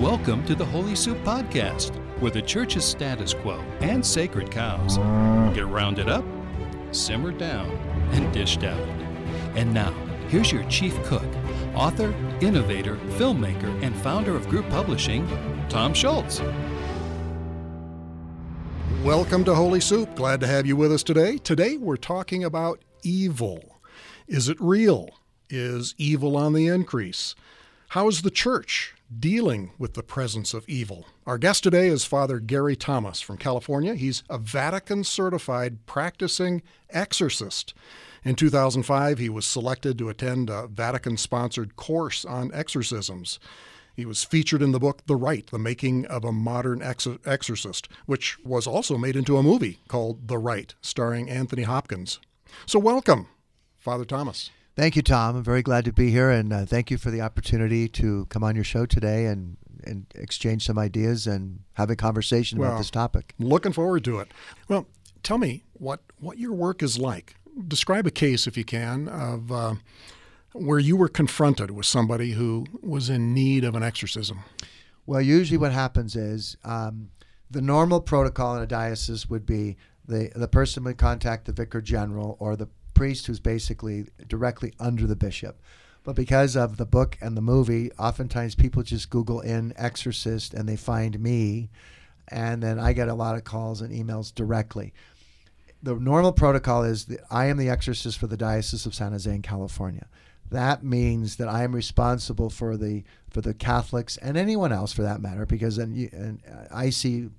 Welcome to the Holy Soup Podcast, where the church's status quo and sacred cows get rounded up, simmered down, and dished out. And now, here's your chief cook, author, innovator, filmmaker, and founder of Group Publishing, Thom Schultz. Welcome to Holy Soup. Glad to have you with us today. Today we're talking about evil. Is it real? Is evil on the increase? How is the church dealing with the presence of evil? Our guest today is Father Gary Thomas from California. He's a Vatican certified practicing exorcist. In 2005, he was selected to attend a Vatican sponsored course on exorcisms. He was featured in the book The Rite, The Making of a Modern Exorcist, which was also made into a movie called The Rite, starring Anthony Hopkins. So, welcome, Father Thomas. Thank you, Tom. I'm very glad to be here, and uh, thank you for the opportunity to come on your show today and, and exchange some ideas and have a conversation well, about this topic. Looking forward to it. Well, tell me what, what your work is like. Describe a case, if you can, of uh, where you were confronted with somebody who was in need of an exorcism. Well, usually what happens is um, the normal protocol in a diocese would be the, the person would contact the vicar general or the priest who's basically directly under the bishop. But because of the book and the movie, oftentimes people just Google in exorcist and they find me. And then I get a lot of calls and emails directly. The normal protocol is that I am the exorcist for the Diocese of San Jose in California. That means that I am responsible for the for the Catholics and anyone else for that matter, because then you, and I see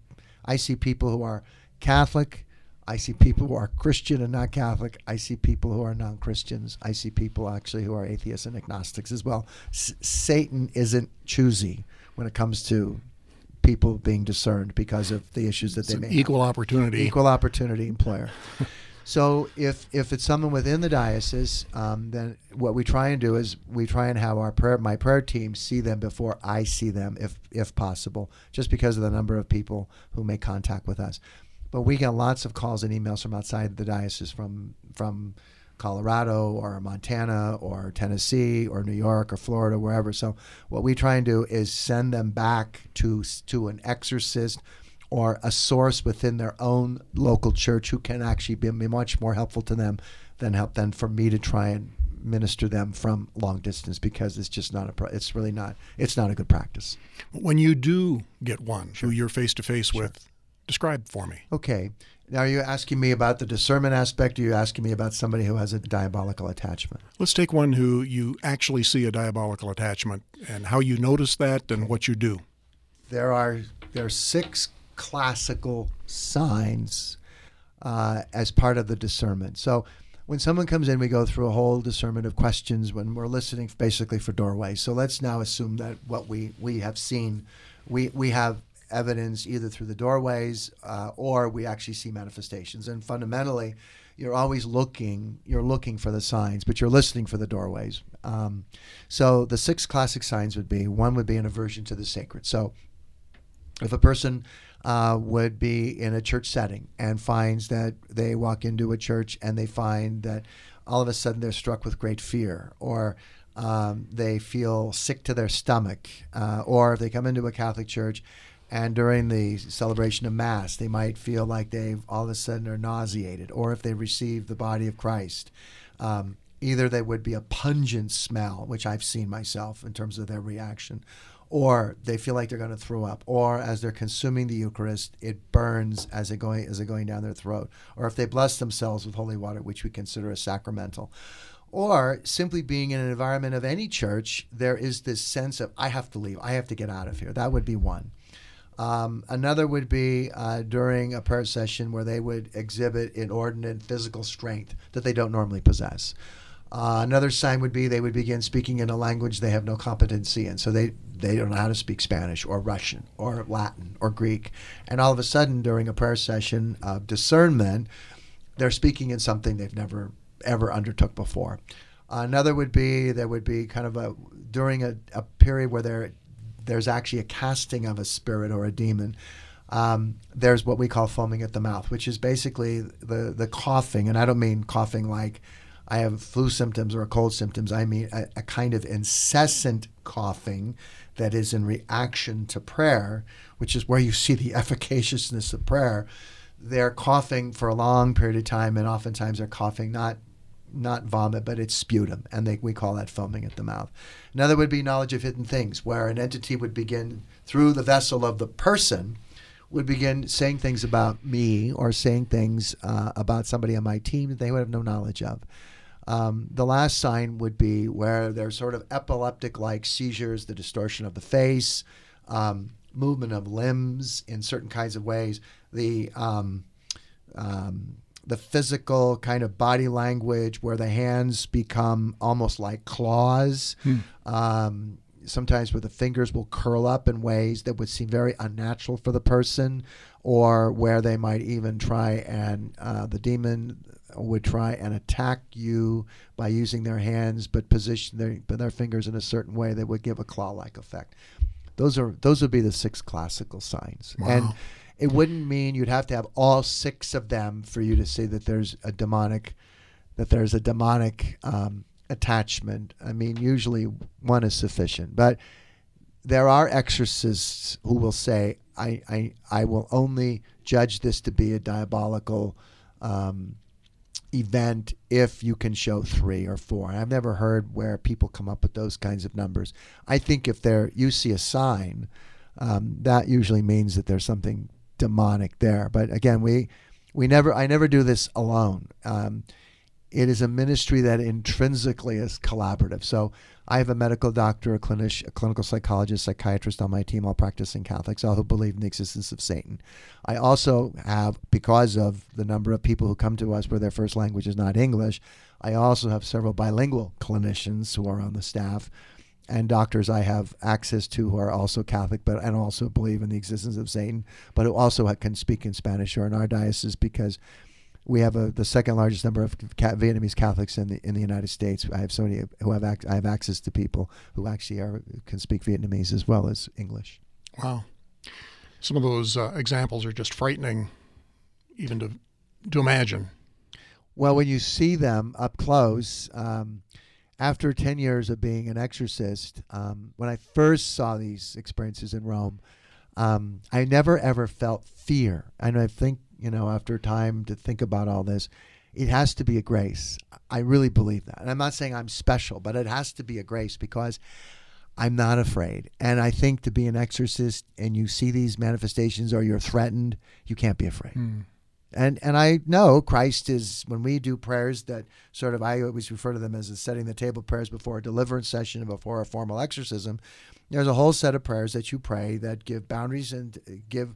I see people who are Catholic, I see people who are Christian and not Catholic. I see people who are non Christians. I see people actually who are atheists and agnostics as well. S- Satan isn't choosy when it comes to people being discerned because of the issues that it's they may equal have. opportunity equal opportunity employer. so if if it's someone within the diocese, um, then what we try and do is we try and have our prayer my prayer team see them before I see them, if if possible, just because of the number of people who make contact with us. But we get lots of calls and emails from outside the diocese, from from Colorado or Montana or Tennessee or New York or Florida, wherever. So what we try and do is send them back to to an exorcist or a source within their own local church who can actually be much more helpful to them than help than for me to try and minister them from long distance because it's just not a it's really not it's not a good practice. When you do get one sure. who you're face to face with, Describe for me. Okay. Now, are you asking me about the discernment aspect, or are you asking me about somebody who has a diabolical attachment? Let's take one who you actually see a diabolical attachment and how you notice that and what you do. There are there are six classical signs uh, as part of the discernment. So when someone comes in, we go through a whole discernment of questions when we're listening basically for doorways. So let's now assume that what we, we have seen, we, we have evidence either through the doorways uh, or we actually see manifestations. And fundamentally, you're always looking you're looking for the signs but you're listening for the doorways um, so the six classic signs would be one would be an aversion to the sacred so if a person uh, would be in a church setting and finds that they walk into a church and they find that all of a sudden they're struck with great fear or um, they feel sick to their stomach uh, or if they come into a catholic church and during the celebration of mass they might feel like they've all of a sudden are nauseated or if they receive the body of christ um, either there would be a pungent smell which i've seen myself in terms of their reaction or they feel like they're going to throw up or as they're consuming the eucharist it burns as it going as it going down their throat or if they bless themselves with holy water which we consider a sacramental. Or simply being in an environment of any church there is this sense of i have to leave. I have to get out of here. That would be one um, another would be uh, during a prayer session where they would exhibit inordinate physical strength that they don't normally possess. Uh, another sign would be they would begin speaking in a language they have no competency in. So they, they don't know how to speak Spanish or Russian or Latin or Greek. And all of a sudden, during a prayer session of discernment, they're speaking in something they've never ever undertook before. another would be there would be kind of a during a, a period where they're there's actually a casting of a spirit or a demon. Um, there's what we call foaming at the mouth, which is basically the the coughing, and I don't mean coughing like I have flu symptoms or cold symptoms, I mean a, a kind of incessant coughing that is in reaction to prayer, which is where you see the efficaciousness of prayer. They're coughing for a long period of time, and oftentimes they're coughing not not vomit, but it's sputum, and they, we call that foaming at the mouth. Another would be knowledge of hidden things, where an entity would begin through the vessel of the person, would begin saying things about me or saying things uh, about somebody on my team that they would have no knowledge of. Um, the last sign would be where there's sort of epileptic like seizures, the distortion of the face, um, movement of limbs in certain kinds of ways, the um, um the physical kind of body language where the hands become almost like claws. Hmm. Um, sometimes where the fingers will curl up in ways that would seem very unnatural for the person, or where they might even try and uh, the demon would try and attack you by using their hands, but position their their fingers in a certain way that would give a claw-like effect. Those are those would be the six classical signs, wow. and it wouldn't mean you'd have to have all six of them for you to say that there's a demonic that there's a demonic um, attachment. I mean, usually one is sufficient, but there are exorcists who will say, I, I, I will only judge this to be a diabolical um, event if you can show three or four. I've never heard where people come up with those kinds of numbers. I think if there you see a sign, um, that usually means that there's something demonic there. But again, we we never I never do this alone. Um, it is a ministry that intrinsically is collaborative. So I have a medical doctor, a clinician, a clinical psychologist, psychiatrist on my team, all practicing Catholics, all who believe in the existence of Satan. I also have, because of the number of people who come to us where their first language is not English, I also have several bilingual clinicians who are on the staff and doctors I have access to who are also Catholic, but and also believe in the existence of Satan, but who also can speak in Spanish or in our diocese because we have a, the second largest number of Vietnamese Catholics in the in the United States. I have so many who have ac- I have access to people who actually are can speak Vietnamese as well as English. Wow, some of those uh, examples are just frightening, even to to imagine. Well, when you see them up close. Um, after 10 years of being an exorcist, um, when I first saw these experiences in Rome, um, I never ever felt fear. And I think, you know, after time to think about all this, it has to be a grace. I really believe that. And I'm not saying I'm special, but it has to be a grace because I'm not afraid. And I think to be an exorcist and you see these manifestations or you're threatened, you can't be afraid. Mm. And and I know Christ is when we do prayers that sort of I always refer to them as setting the table prayers before a deliverance session before a formal exorcism. There's a whole set of prayers that you pray that give boundaries and give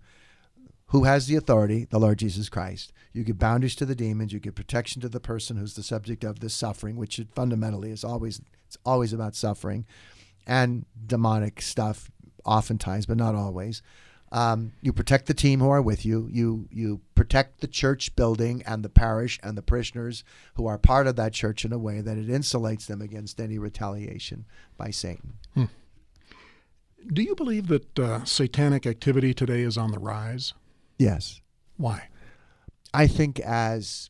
who has the authority, the Lord Jesus Christ. You give boundaries to the demons, you give protection to the person who's the subject of this suffering, which fundamentally is always it's always about suffering and demonic stuff oftentimes, but not always. Um, you protect the team who are with you. You you protect the church building and the parish and the parishioners who are part of that church in a way that it insulates them against any retaliation by Satan. Hmm. Do you believe that uh, satanic activity today is on the rise? Yes. Why? I think as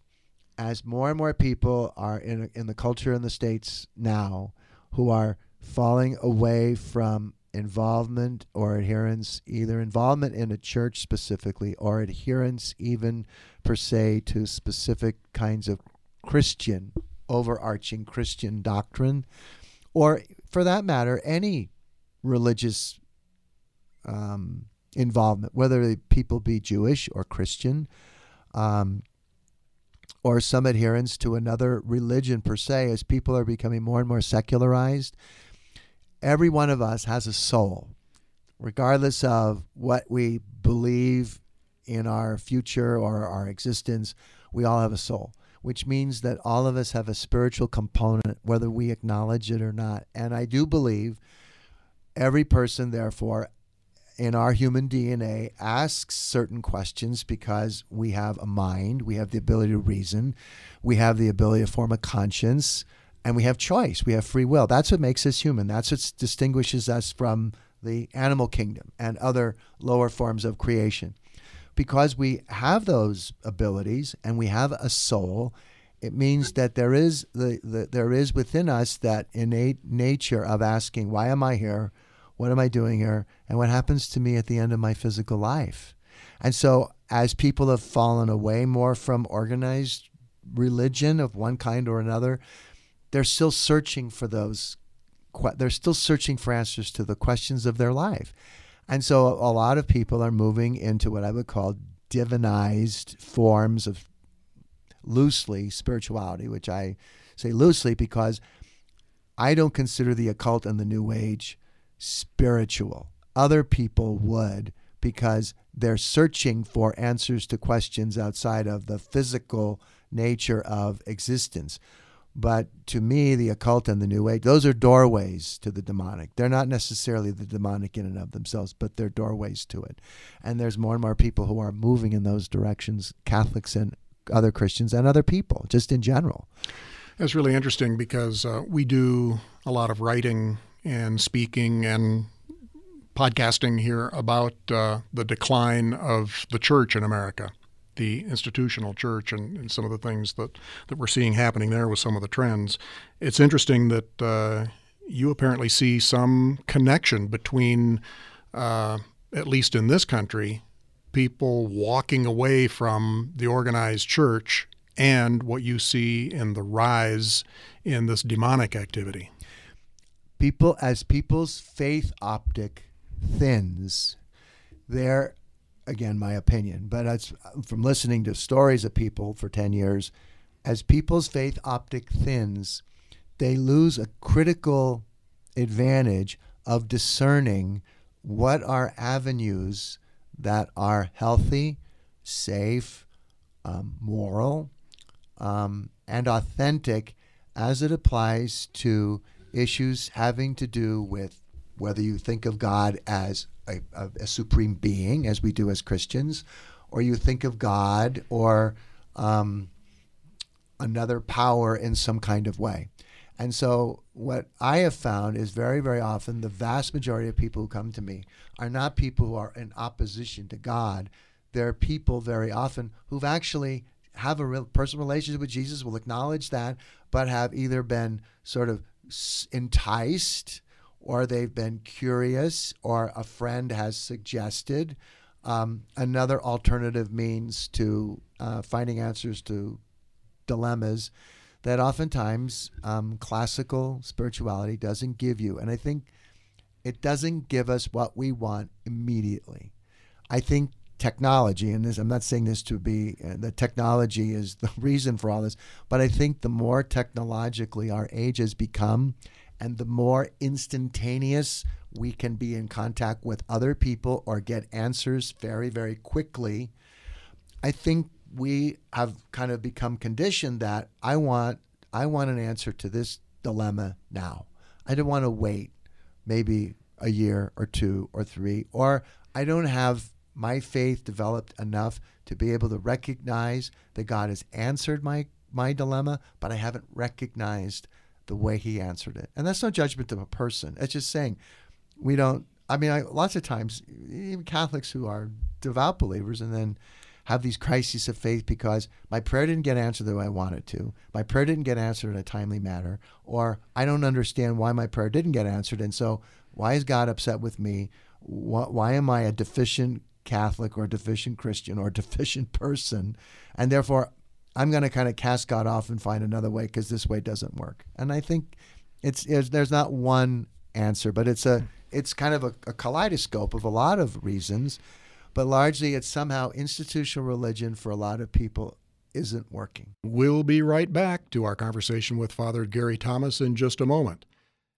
as more and more people are in in the culture in the states now who are falling away from involvement or adherence, either involvement in a church specifically or adherence even per se to specific kinds of Christian, overarching Christian doctrine, or for that matter, any religious um, involvement, whether the people be Jewish or Christian. Um, or some adherence to another religion per se, as people are becoming more and more secularized every one of us has a soul, regardless of what we believe in our future or our existence. We all have a soul, which means that all of us have a spiritual component, whether we acknowledge it or not. And I do believe every person, therefore, in our human DNA asks certain questions because we have a mind, we have the ability to reason, we have the ability to form a conscience, and we have choice. We have free will. That's what makes us human. That's what distinguishes us from the animal kingdom and other lower forms of creation. Because we have those abilities and we have a soul, It means that there is the, the there is within us that innate nature of asking, why am I here? What am I doing here? And what happens to me at the end of my physical life? And so as people have fallen away more from organized religion of one kind or another, they're still searching for those they're still searching for answers to the questions of their life. And so a lot of people are moving into what I would call divinized forms of loosely spirituality, which I say loosely because I don't consider the occult and the New Age spiritual. Other people would because they're searching for answers to questions outside of the physical nature of existence. But to me, the occult and the New Age, those are doorways to the demonic. They're not necessarily the demonic in and of themselves, but they're doorways to it. And there's more and more people who are moving in those directions, Catholics and other Christians and other people, just in general. That's really interesting because uh, we do a lot of writing and speaking and podcasting here about uh, the decline of the church in America the institutional church and, and, some of the things that, that we're seeing happening there with some of the trends. It's interesting that uh, you apparently see some connection between, uh, at least in this country, people walking away from the organized church and what you see in the rise in this demonic activity. People, as people's faith optic thins, there again my opinion, but as from listening to stories of people for 10 years, as people's faith optic thins, they lose a critical advantage of discerning what are avenues that are healthy, safe, um, moral, um, and authentic as it applies to issues having to do with whether you think of God as a, a, a, supreme being, as we do as Christians, or you think of God or um, another power in some kind of way. And so, what I have found is very, very often the vast majority of people who come to me are not people who are in opposition to God. They're people very often who've actually have a real personal relationship with Jesus, will acknowledge that, but have either been sort of enticed or they've been curious, or a friend has suggested um, another alternative means to uh, finding answers to dilemmas that oftentimes um, classical spirituality doesn't give you. And I think it doesn't give us what we want immediately. I think technology, and this, I'm not saying this to be uh, that technology is the reason for all this, but I think the more technologically our age has become, and the more instantaneous we can be in contact with other people or get answers very, very quickly, I think we have kind of become conditioned that I want I want an answer to this dilemma now. I don't want to wait maybe a year or two or three, or I don't have my faith developed enough to be able to recognize that God has answered my my dilemma, but I haven't recognized the way he answered it. And that's no judgment of a person. It's just saying we don't. I mean, I, lots of times, even Catholics who are devout believers and then have these crises of faith because my prayer didn't get answered the way I wanted to. My prayer didn't get answered in a timely manner, or I don't understand why my prayer didn't get answered. And so, why is God upset with me? Why, why am I a deficient Catholic or a deficient Christian or a deficient person? And therefore, I'm going to kind of cast God off and find another way because this way doesn't work. And I think it's, it's, there's not one answer, but it's a hmm. it's kind of a, a kaleidoscope of a lot of reasons. But largely, it's somehow institutional religion for a lot of people isn't working. We'll be right back to our conversation with Father Gary Thomas in just a moment.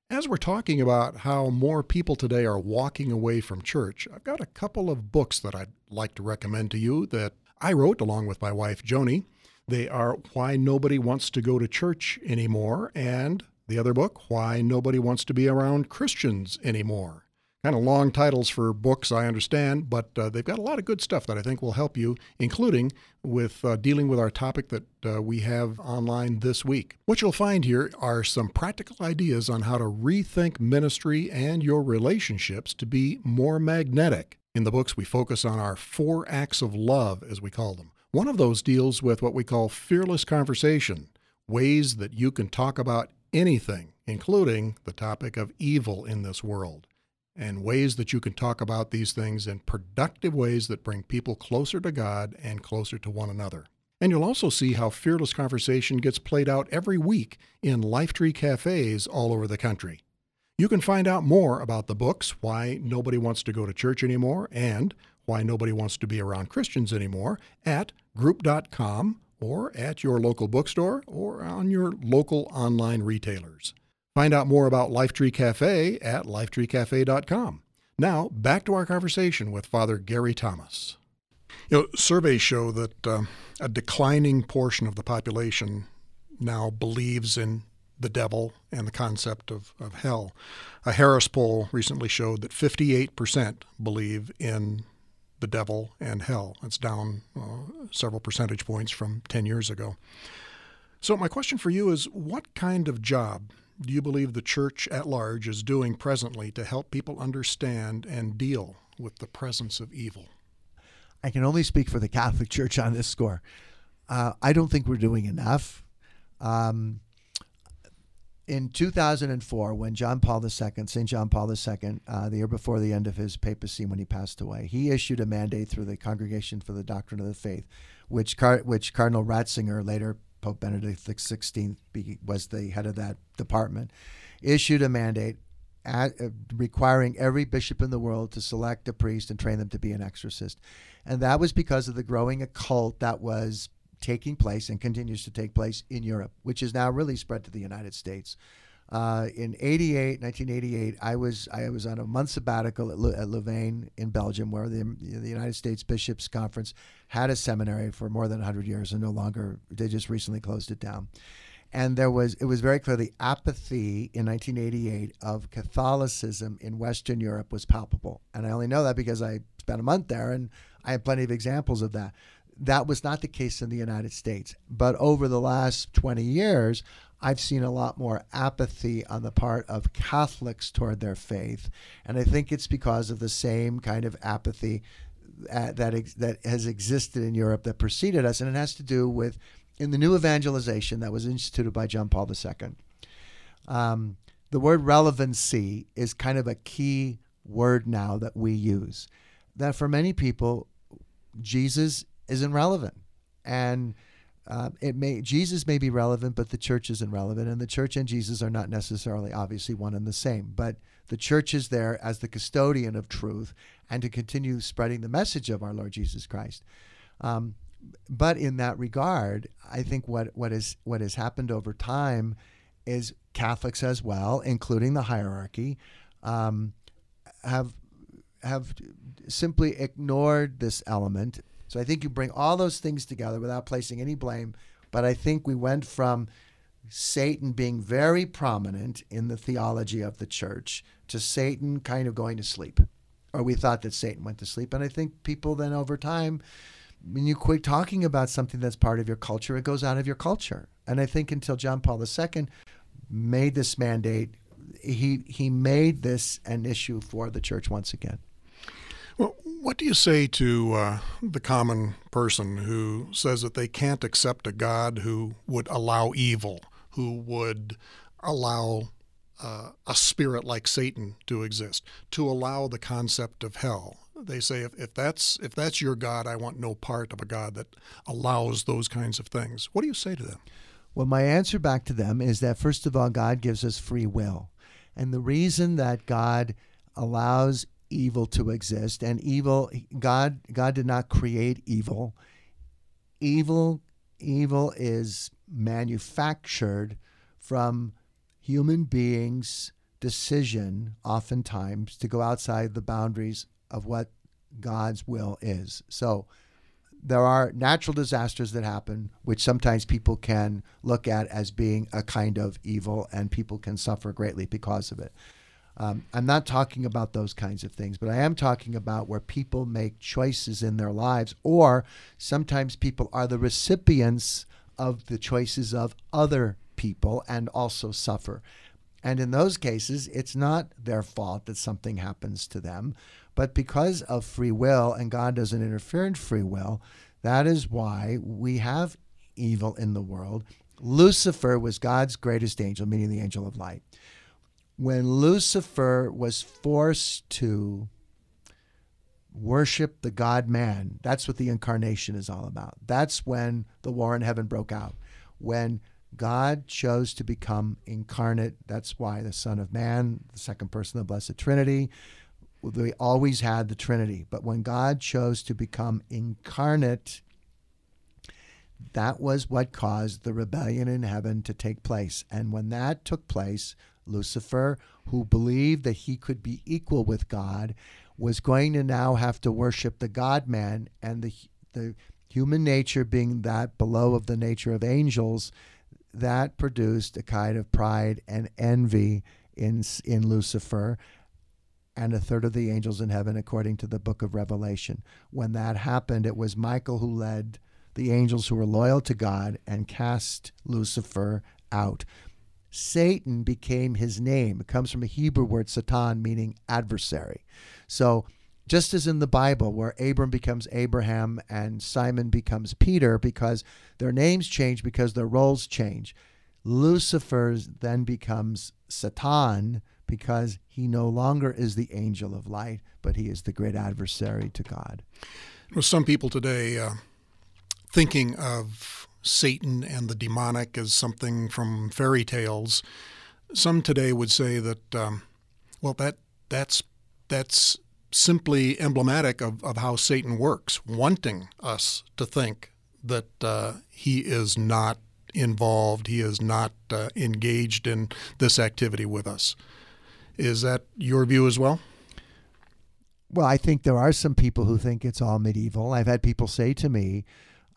As we're talking about how more people today are walking away from church, I've got a couple of books that I'd like to recommend to you that I wrote along with my wife Joni. They are Why Nobody Wants to Go to Church Anymore and the other book, Why Nobody Wants to Be Around Christians Anymore. Kind of long titles for books, I understand, but uh, they've got a lot of good stuff that I think will help you, including with uh, dealing with our topic that uh, we have online this week. What you'll find here are some practical ideas on how to rethink ministry and your relationships to be more magnetic. In the books, we focus on our four acts of love, as we call them. One of those deals with what we call fearless conversation. ways that you can talk about anything, including the topic of evil in this world, and ways that you can talk about these things in productive ways that bring people closer to God and closer to one another. And you'll also see how Fearless Conversation gets played out every week in Lifetree cafes all over the country. You can find out more about the books, Why Nobody Wants to Go to Church Anymore, and Why Nobody Wants to Be Around Christians Anymore at group.com or at your local bookstore or on your local online retailers. Find out more about Lifetree Cafe at lifetreecafe.com. Now, back to our conversation with Father Gary Thomas. You know, surveys show that uh, a declining portion of the population now believes in the devil and the concept of, of hell. A Harris poll recently showed that 58% believe in the devil and hell. It's down uh, several percentage points from 10 years ago. So, my question for you is what kind of job do you believe the church at large is doing presently to help people understand and deal with the presence of evil? I can only speak for the Catholic Church on this score. Uh, I don't think we're doing enough. Um, in 2004, when John Paul II, St. John Paul II, uh, the year before the end of his papacy when he passed away, he issued a mandate through the Congregation for the Doctrine of the Faith, which, Car- which Cardinal Ratzinger, later Pope Benedict XVI, was the head of that department, issued a mandate at, uh, requiring every bishop in the world to select a priest and train them to be an exorcist. And that was because of the growing occult that was taking place and continues to take place in Europe, which is now really spread to the United States. Uh, in 88, 1988, I was I was on a month sabbatical at, at Louvain in Belgium, where the, the United States Bishops Conference had a seminary for more than 100 years and no longer they just recently closed it down. And there was it was very clear the apathy in 1988 of Catholicism in Western Europe was palpable, and I only know that because I spent a month there and I have plenty of examples of that. That was not the case in the United States. But over the last 20 years, I've seen a lot more apathy on the part of Catholics toward their faith. And I think it's because of the same kind of apathy uh, that, ex- that has existed in Europe that preceded us. And it has to do with in the new evangelization that was instituted by John Paul II. Um, the word relevancy is kind of a key word now that we use. That for many people, Jesus isn't relevant. And uh, it may Jesus may be relevant, but the church isn't relevant, and the church and Jesus are not necessarily obviously one and the same. But the church is there as the custodian of truth and to continue spreading the message of our Lord Jesus Christ. Um, but in that regard, I think what what is what has happened over time is Catholics as well, including the hierarchy, um, have have simply ignored this element so I think you bring all those things together without placing any blame. But I think we went from Satan being very prominent in the theology of the church to Satan kind of going to sleep. Or we thought that Satan went to sleep. And I think people then over time, when you quit talking about something that's part of your culture, it goes out of your culture. And I think until John Paul II made this mandate, he he made this an issue for the church once again. What do you say to uh, the common person who says that they can't accept a God who would allow evil, who would allow uh, a spirit like Satan to exist, to allow the concept of hell? They say if, if that's if that's your God, I want no part of a God that allows those kinds of things. What do you say to them? Well, my answer back to them is that first of all, God gives us free will, and the reason that God allows evil to exist and evil god god did not create evil. Evil evil is manufactured from human beings decision oftentimes to go outside the boundaries of what god's will is. So there are natural disasters that happen which sometimes people can look at as being a kind of evil and people can suffer greatly because of it um, I'm not talking about those kinds of things, but I am talking about where people make choices in their lives, or sometimes people are the recipients of the choices of other people and also suffer. And in those cases, it's not their fault that something happens to them, but because of free will, and God doesn't interfere in free will, that is why we have evil in the world. Lucifer was God's greatest angel, meaning the angel of light. When Lucifer was forced to worship the God man, that's what the incarnation is all about. That's when the war in heaven broke out. When God chose to become incarnate, that's why the Son of Man, the second person of the Blessed Trinity, we always had the Trinity. But when God chose to become incarnate, that was what caused the rebellion in heaven to take place. And when that took place, Lucifer, who believed that he could be equal with God, was going to now have to worship the God man and the, the human nature being that below of the nature of angels, that produced a kind of pride and envy in, in Lucifer and a third of the angels in heaven, according to the book of Revelation. When that happened, it was Michael who led the angels who were loyal to God and cast Lucifer out. Satan became his name. It comes from a Hebrew word, Satan, meaning adversary. So, just as in the Bible, where Abram becomes Abraham and Simon becomes Peter because their names change because their roles change, Lucifer then becomes Satan because he no longer is the angel of light, but he is the great adversary to God. Well, some people today uh, thinking of Satan and the demonic as something from fairy tales. Some today would say that, um, well, that that's that's simply emblematic of, of how Satan works, wanting us to think that uh, he is not involved, he is not uh, engaged in this activity with us. Is that your view as well? Well, I think there are some people who think it's all medieval. I've had people say to me,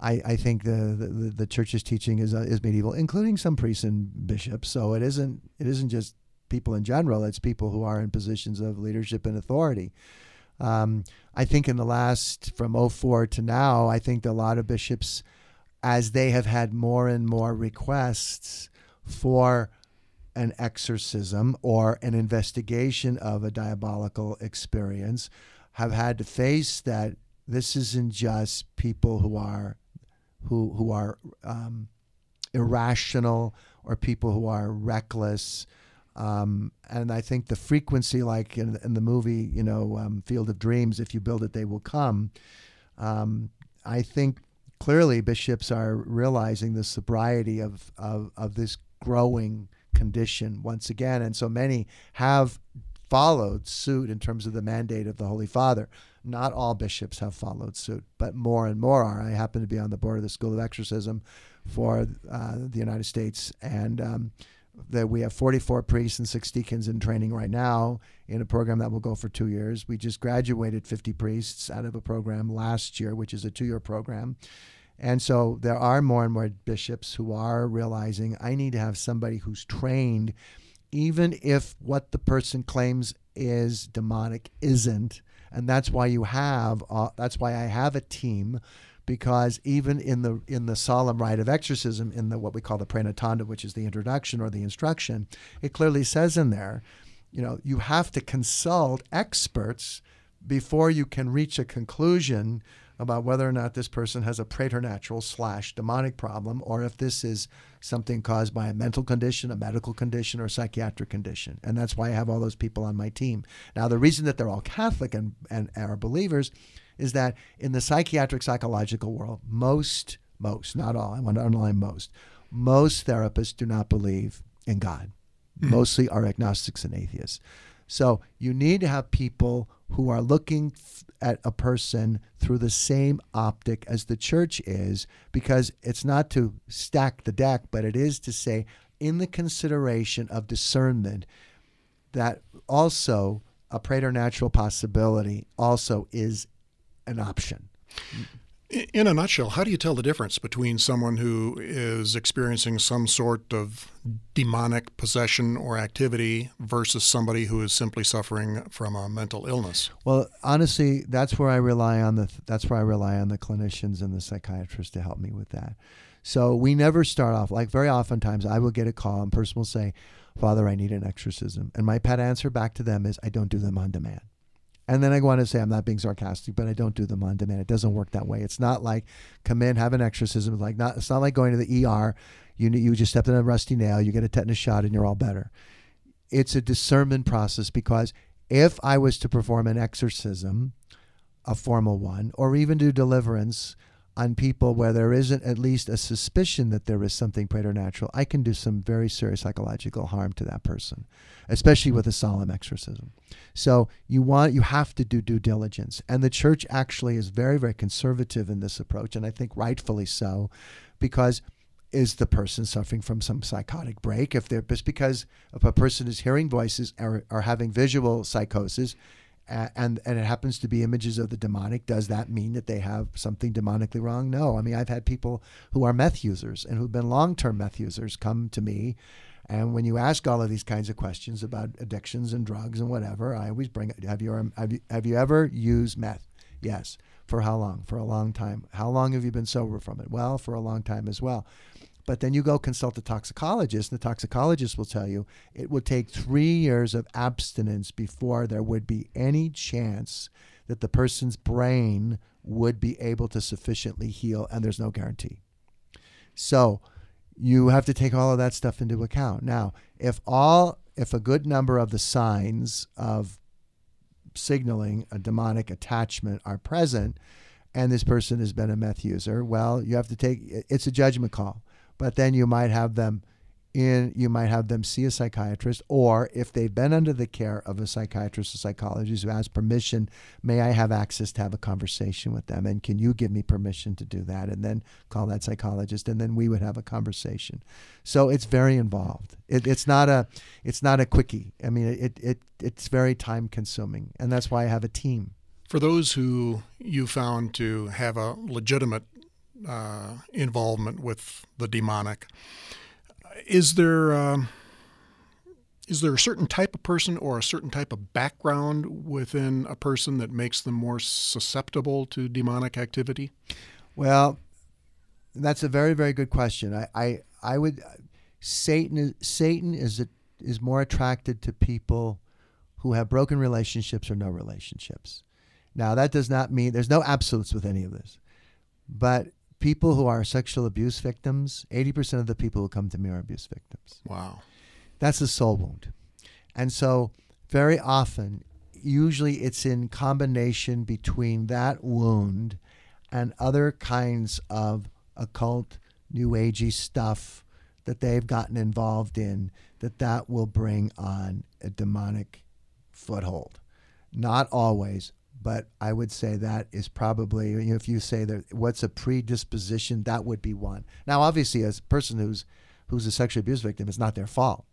I, I think the, the, the church's teaching is uh, is medieval, including some priests and bishops. So it isn't it isn't just people in general; it's people who are in positions of leadership and authority. Um, I think in the last from 04 to now, I think a lot of bishops, as they have had more and more requests for an exorcism or an investigation of a diabolical experience, have had to face that this isn't just people who are who who are um, irrational or people who are reckless. Um, and I think the frequency, like in, in the movie, you know, um, Field of Dreams, if you build it, they will come. Um, I think clearly bishops are realizing the sobriety of, of, of this growing condition once again. And so many have followed suit in terms of the mandate of the Holy Father. Not all bishops have followed suit, but more and more are. I happen to be on the board of the School of Exorcism for uh, the United States, and um, that we have 44 priests and six deacons in training right now in a program that will go for two years. We just graduated 50 priests out of a program last year, which is a two-year program. And so there are more and more bishops who are realizing I need to have somebody who's trained, even if what the person claims is demonic isn't. And that's why you have uh, that's why I have a team because even in the in the solemn rite of exorcism in the what we call the praenotanda which is the introduction or the instruction it clearly says in there you know you have to consult experts before you can reach a conclusion about whether or not this person has a preternatural slash demonic problem or if this is something caused by a mental condition, a medical condition, or a psychiatric condition. And that's why I have all those people on my team. Now, the reason that they're all Catholic and, and are believers is that in the psychiatric psychological world, most, most, not all, I want to underline most, most therapists do not believe in God. Mm-hmm. Mostly are agnostics and atheists. So you need to have people who are looking at a person through the same optic as the church is, because it's not to stack the deck, but it is to say, in the consideration of discernment, that also a preternatural possibility also is an option. In a nutshell, how do you tell the difference between someone who is experiencing some sort of demonic possession or activity versus somebody who is simply suffering from a mental illness? Well, honestly, that's where I rely on the that's where I rely on the clinicians and the psychiatrists to help me with that. So we never start off like very oftentimes I will get a call and person will say, "Father, I need an exorcism," and my pet answer back to them is, "I don't do them on demand." And then I on to say, I'm not being sarcastic, but I don't do them on demand. It doesn't work that way. It's not like come in, have an exorcism. Like not, it's not like going to the ER. You you just stepped in a rusty nail, you get a tetanus shot, and you're all better. It's a discernment process because if I was to perform an exorcism, a formal one, or even do deliverance on people where there isn't at least a suspicion that there is something preternatural, I can do some very serious psychological harm to that person, especially with a solemn exorcism. So you want you have to do due diligence. And the church actually is very, very conservative in this approach, and I think rightfully so, because is the person suffering from some psychotic break? If they're just because if a person is hearing voices or, or having visual psychosis, and and it happens to be images of the demonic, does that mean that they have something demonically wrong? No. I mean, I've had people who are meth users and who've been long-term meth users come to me, and when you ask all of these kinds of questions about addictions and drugs and whatever, I always bring have you have you, have you ever used meth? Yes. For how long? For a long time. How long have you been sober from it? Well, for a long time as well. But then you go consult a toxicologist, and the toxicologist will tell you it would take three years of abstinence before there would be any chance that the person's brain would be able to sufficiently heal, and there's no guarantee. So you have to take all of that stuff into account. Now, if all if a good number of the signs of signaling a demonic attachment are present and this person has been a meth user, well, you have to take it's a judgment call but then you might have them in you might have them see a psychiatrist or if they've been under the care of a psychiatrist or psychologist who has permission may i have access to have a conversation with them? And can you give me permission to do that? And then call that psychologist and then we would have a conversation. So it's very involved. It, it's not a it's not a quickie. I mean it, it it's very time consuming. And that's why i have a team. For those who you found to have a legitimate uh, involvement with the demonic. Is there uh, is there a certain type of person or a certain type of background within a person that makes them more susceptible to demonic activity? Well, that's a very very good question. I I, I would Satan is Satan is a, is more attracted to people who have broken relationships or no relationships. Now that does not mean there's no absolutes with any of this, but people who are sexual abuse victims, 80% of the people who come to me are abuse victims. Wow. That's a soul wound. And so, very often, usually it's in combination between that wound and other kinds of occult, new agey stuff that they've gotten involved in that that will bring on a demonic foothold. Not always, but I would say that is probably you know, if you say that what's a predisposition, that would be one. Now, obviously, as a person who's who's a sexual abuse victim, it's not their fault,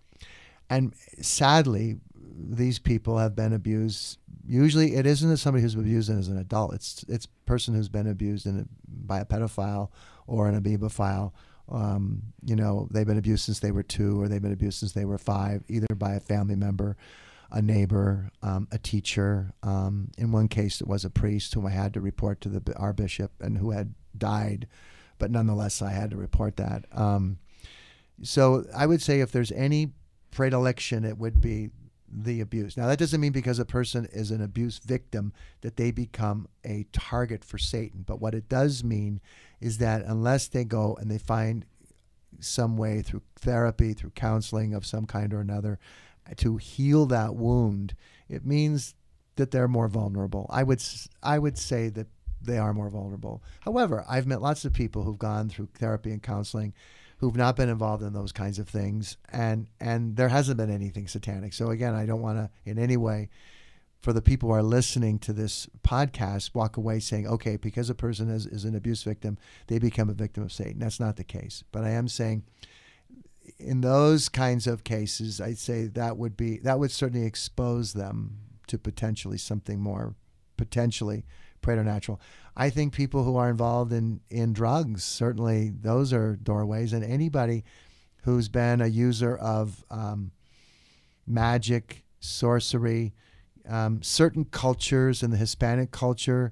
and sadly, these people have been abused. Usually, it isn't somebody who's abused as an adult. It's it's a person who's been abused a, by a pedophile or an ephebophile. Um, you know, they've been abused since they were two, or they've been abused since they were five, either by a family member a neighbor, um, a teacher. Um, in one case, it was a priest whom I had to report to the our bishop and who had died, but nonetheless, I had to report that. Um, so I would say if there's any predilection, it would be the abuse. Now, that doesn't mean because a person is an abuse victim that they become a target for Satan. But what it does mean is that unless they go and they find some way through therapy, through counseling of some kind or another, to heal that wound, it means that they're more vulnerable. I would I would say that they are more vulnerable. However, I've met lots of people who've gone through therapy and counseling who've not been involved in those kinds of things and and there hasn't been anything satanic. So again, I don't want to in any way for the people who are listening to this podcast walk away saying, okay, because a person is, is an abuse victim, they become a victim of Satan. That's not the case. But I am saying in those kinds of cases, I'd say that would be that would certainly expose them to potentially something more potentially preternatural. I think people who are involved in in drugs certainly those are doorways, and anybody who's been a user of um, magic, sorcery, um, certain cultures in the Hispanic culture,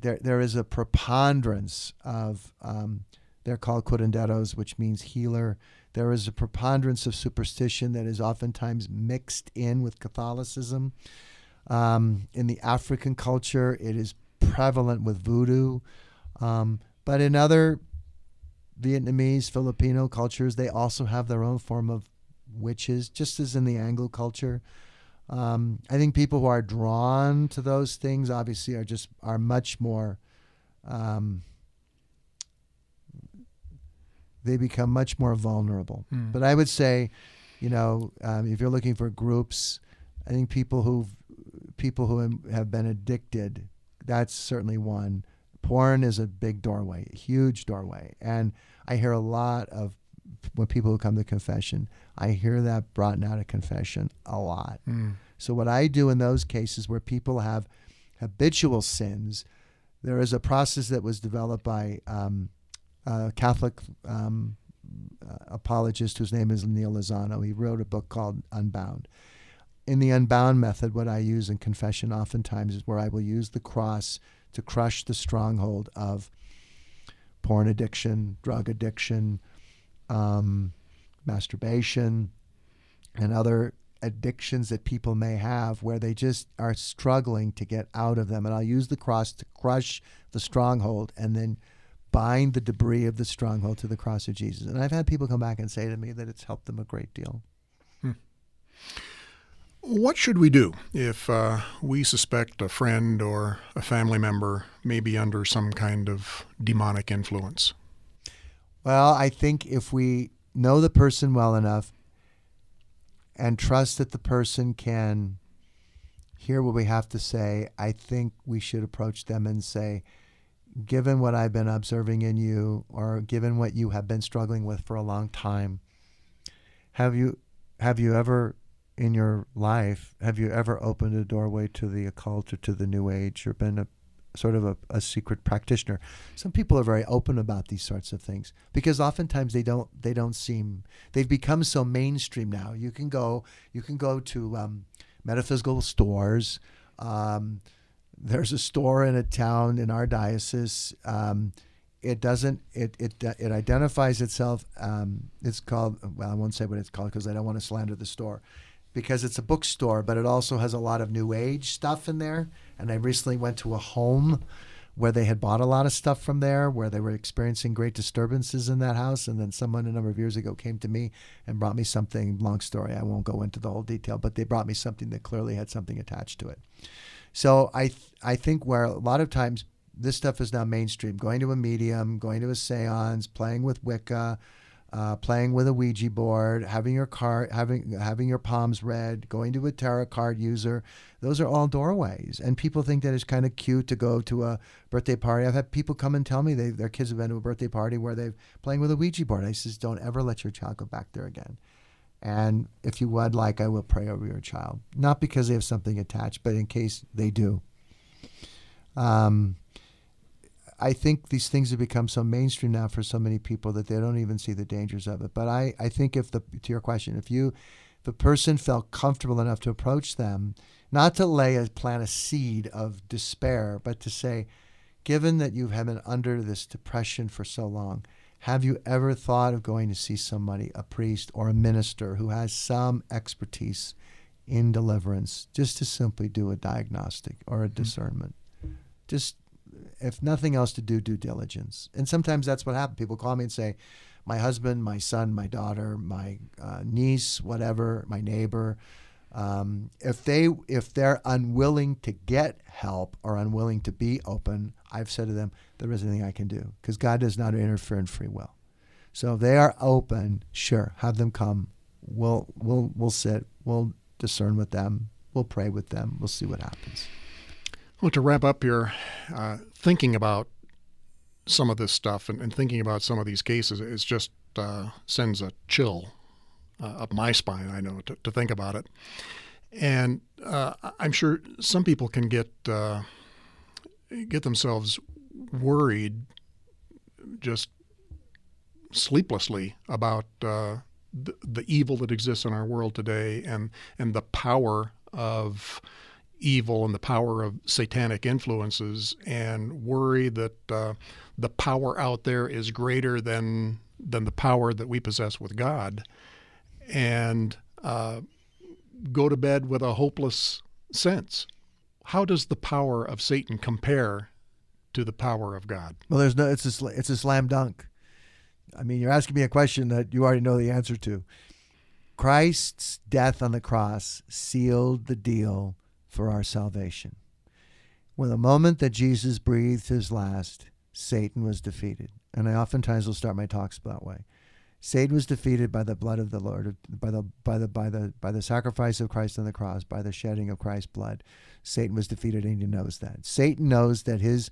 there there is a preponderance of um, they're called curanderos, which means healer there is a preponderance of superstition that is oftentimes mixed in with Catholicism. Um, in the African culture, it is prevalent with voodoo. Um, but in other Vietnamese, Filipino cultures, they also have their own form of witches, just as in the Anglo culture. Um, I think people who are drawn to those things obviously are just are much more. Um, they become much more vulnerable. Mm. But I would say, you know, um, if you're looking for groups, I think people who people who have been addicted, that's certainly one. Porn is a big doorway, a huge doorway, and I hear a lot of when people who come to confession, I hear that brought out of confession a lot. Mm. So what I do in those cases where people have habitual sins, there is a process that was developed by um, a Catholic um, uh, apologist whose name is Neal Lozano. He wrote a book called Unbound. In the Unbound method, what I use in confession oftentimes is where I will use the cross to crush the stronghold of porn addiction, drug addiction, um, masturbation, and other addictions that people may have where they just are struggling to get out of them. And I'll use the cross to crush the stronghold and then bind the debris of the stronghold to the cross of Jesus. And I've had people come back and say to me that it's helped them a great deal. Hmm. What should we do if uh, we suspect a friend or a family member may be under some kind of demonic influence? Well, I think if we know the person well enough and trust that the person can hear what we have to say, I think we should approach them and say, given what I've been observing in you, or given what you have been struggling with for a long time, have you have you ever in your life have you ever opened a doorway to the occult or to the new age or been a sort of a, a secret practitioner. Some people are very open about these sorts of things because oftentimes they don't they don't seem they've become so mainstream now. You can go you can go to um, metaphysical stores. Um, there's a store in a town in our diocese. Um, it doesn't it it it identifies itself. Um, it's called well I won't say what it's called because I don't want to slander the store because it's a bookstore, but it also has a lot of new age stuff in there. And I recently went to a home where they had bought a lot of stuff from there, where they were experiencing great disturbances in that house. And then someone a number of years ago came to me and brought me something. Long story, I won't go into the whole detail, but they brought me something that clearly had something attached to it. So I th- I think where a lot of times this stuff is now mainstream, going to a medium, going to a séance, playing with Wicca uh, playing with a Ouija board, having your card, having having your palms read, going to a tarot card user. Those are all doorways, and people think that it's kind of cute to go to a birthday party. I've had people come and tell me they, their kids have been to a birthday party where they're playing with a Ouija board. I says, don't ever let your child go back there again. And if you would like, I will pray over your child, not because they have something attached, but in case they do. Um, I think these things have become so mainstream now for so many people that they don't even see the dangers of it. But I, I think if the to your question, if you a person felt comfortable enough to approach them, not to lay a plant a seed of despair, but to say, given that you have been under this depression for so long, have you ever thought of going to see somebody, a priest or a minister who has some expertise in deliverance, just to simply do a diagnostic or a mm-hmm. discernment? Just if nothing else to do due diligence. And sometimes that's what happens. People call me and say, my husband, my son, my daughter, my uh, niece, whatever, my neighbor, um, if they if they're unwilling to get help or unwilling to be open, I've said to them, there isn't anything I can do because God does not interfere in free will. So if they are open, sure, have them come. We'll we'll we'll sit. We'll discern with them. We'll pray with them. We'll see what happens. Well, to wrap up here, uh, thinking about some of this stuff and, and, thinking about some of these cases, it just uh, sends a chill uh, up my spine, I know, to, to think about it. And uh, I'm sure some people can get uh, get themselves worried just sleeplessly about uh, the, the evil that exists in our world today and, and the power of evil and the power of satanic influences and worry that uh, the power out there is greater than than the power that we possess with God, and uh, go to bed with a hopeless sense how does the power of Satan compare to the power of God? Well, there's no. It's a it's a slam dunk. I mean, you're asking me a question that you already know the answer to. Christ's death on the cross sealed the deal for our salvation. When the moment that Jesus breathed his last, Satan was defeated. And I oftentimes will start my talks that way. Satan was defeated by the blood of the Lord, by the by the by the by the sacrifice of Christ on the cross, by the shedding of Christ's blood. Satan was defeated, and he knows that. Satan knows that his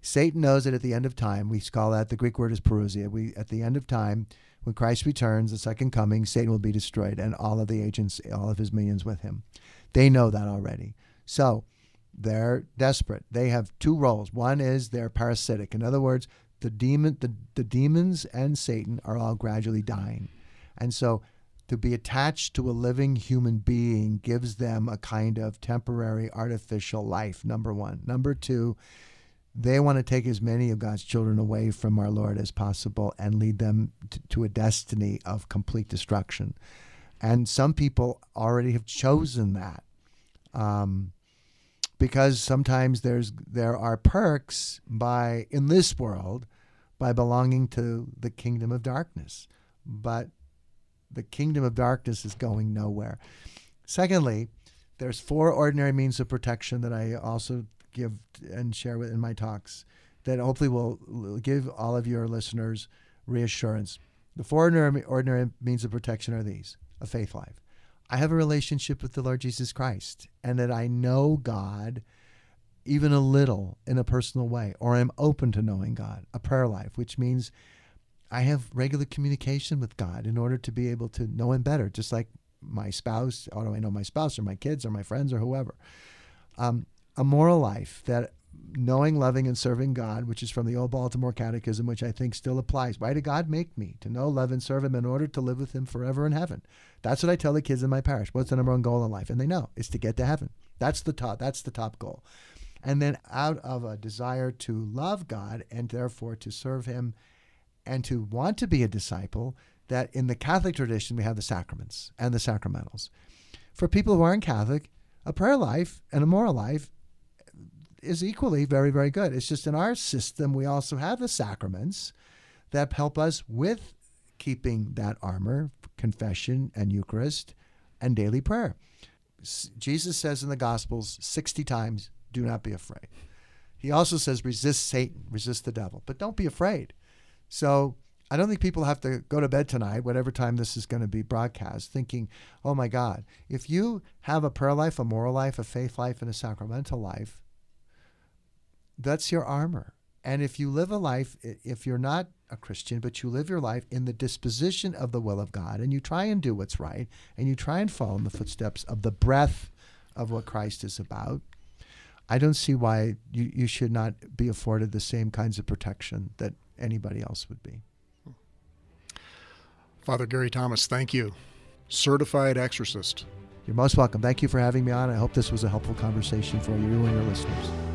Satan knows that at the end of time, we call that the Greek word is parousia. We at the end of time, when Christ returns, the second coming, Satan will be destroyed, and all of the agents, all of his minions with him. They know that already. So they're desperate. They have two roles. One is they're parasitic. In other words, the demon the, the demons and Satan are all gradually dying. And so to be attached to a living human being gives them a kind of temporary artificial life, number one. Number two, they want to take as many of God's children away from our Lord as possible and lead them to, to a destiny of complete destruction. And some people already have chosen that. Um, because sometimes there's there are perks by in this world by belonging to the kingdom of darkness. But the kingdom of darkness is going nowhere. Secondly there's four ordinary means of protection that i also give and share with in my talks that hopefully will give all of your listeners reassurance. The four ordinary, ordinary means of protection are these. A faith life. I have a relationship with the Lord Jesus Christ and that I know God even a little in a personal way, or I'm open to knowing God, a prayer life, which means I have regular communication with God in order to be able to know Him better, just like my spouse, or do I know my spouse, or my kids, or my friends, or whoever. Um, a moral life that knowing, loving, and serving God, which is from the old Baltimore Catechism, which I think still applies. Why did God make me? To know, love, and serve Him in order to live with Him forever in heaven. That's what I tell the kids in my parish. What's the number one goal in life? And they know it's to get to heaven. That's the top. That's the top goal. And then out of a desire to love God and therefore to serve Him and to want to be a disciple, that in the Catholic tradition we have the sacraments and the sacramentals. For people who aren't Catholic, a prayer life and a moral life is equally very, very good. It's just in our system, we also have the sacraments that help us with keeping that armor, confession and Eucharist, and daily prayer. Jesus says in the Gospels 60 times, do not be afraid. He also says, resist Satan, resist the devil, but don't be afraid. So I don't think people have to go to bed tonight, whatever time this is going to be broadcast, thinking, oh my God, if you have a prayer life, a moral life, a faith life, and a sacramental life, that's your armor. And if you live a life, if you're not a Christian, but you live your life in the disposition of the will of God, and you try and do what's right, and you try and follow in the footsteps of the breath of what Christ is about, I don't see why you, you should not be afforded the same kinds of protection that anybody else would be. Father Gary Thomas, thank you. Certified exorcist. You're most welcome. Thank you for having me on. I hope this was a helpful conversation for you and your listeners.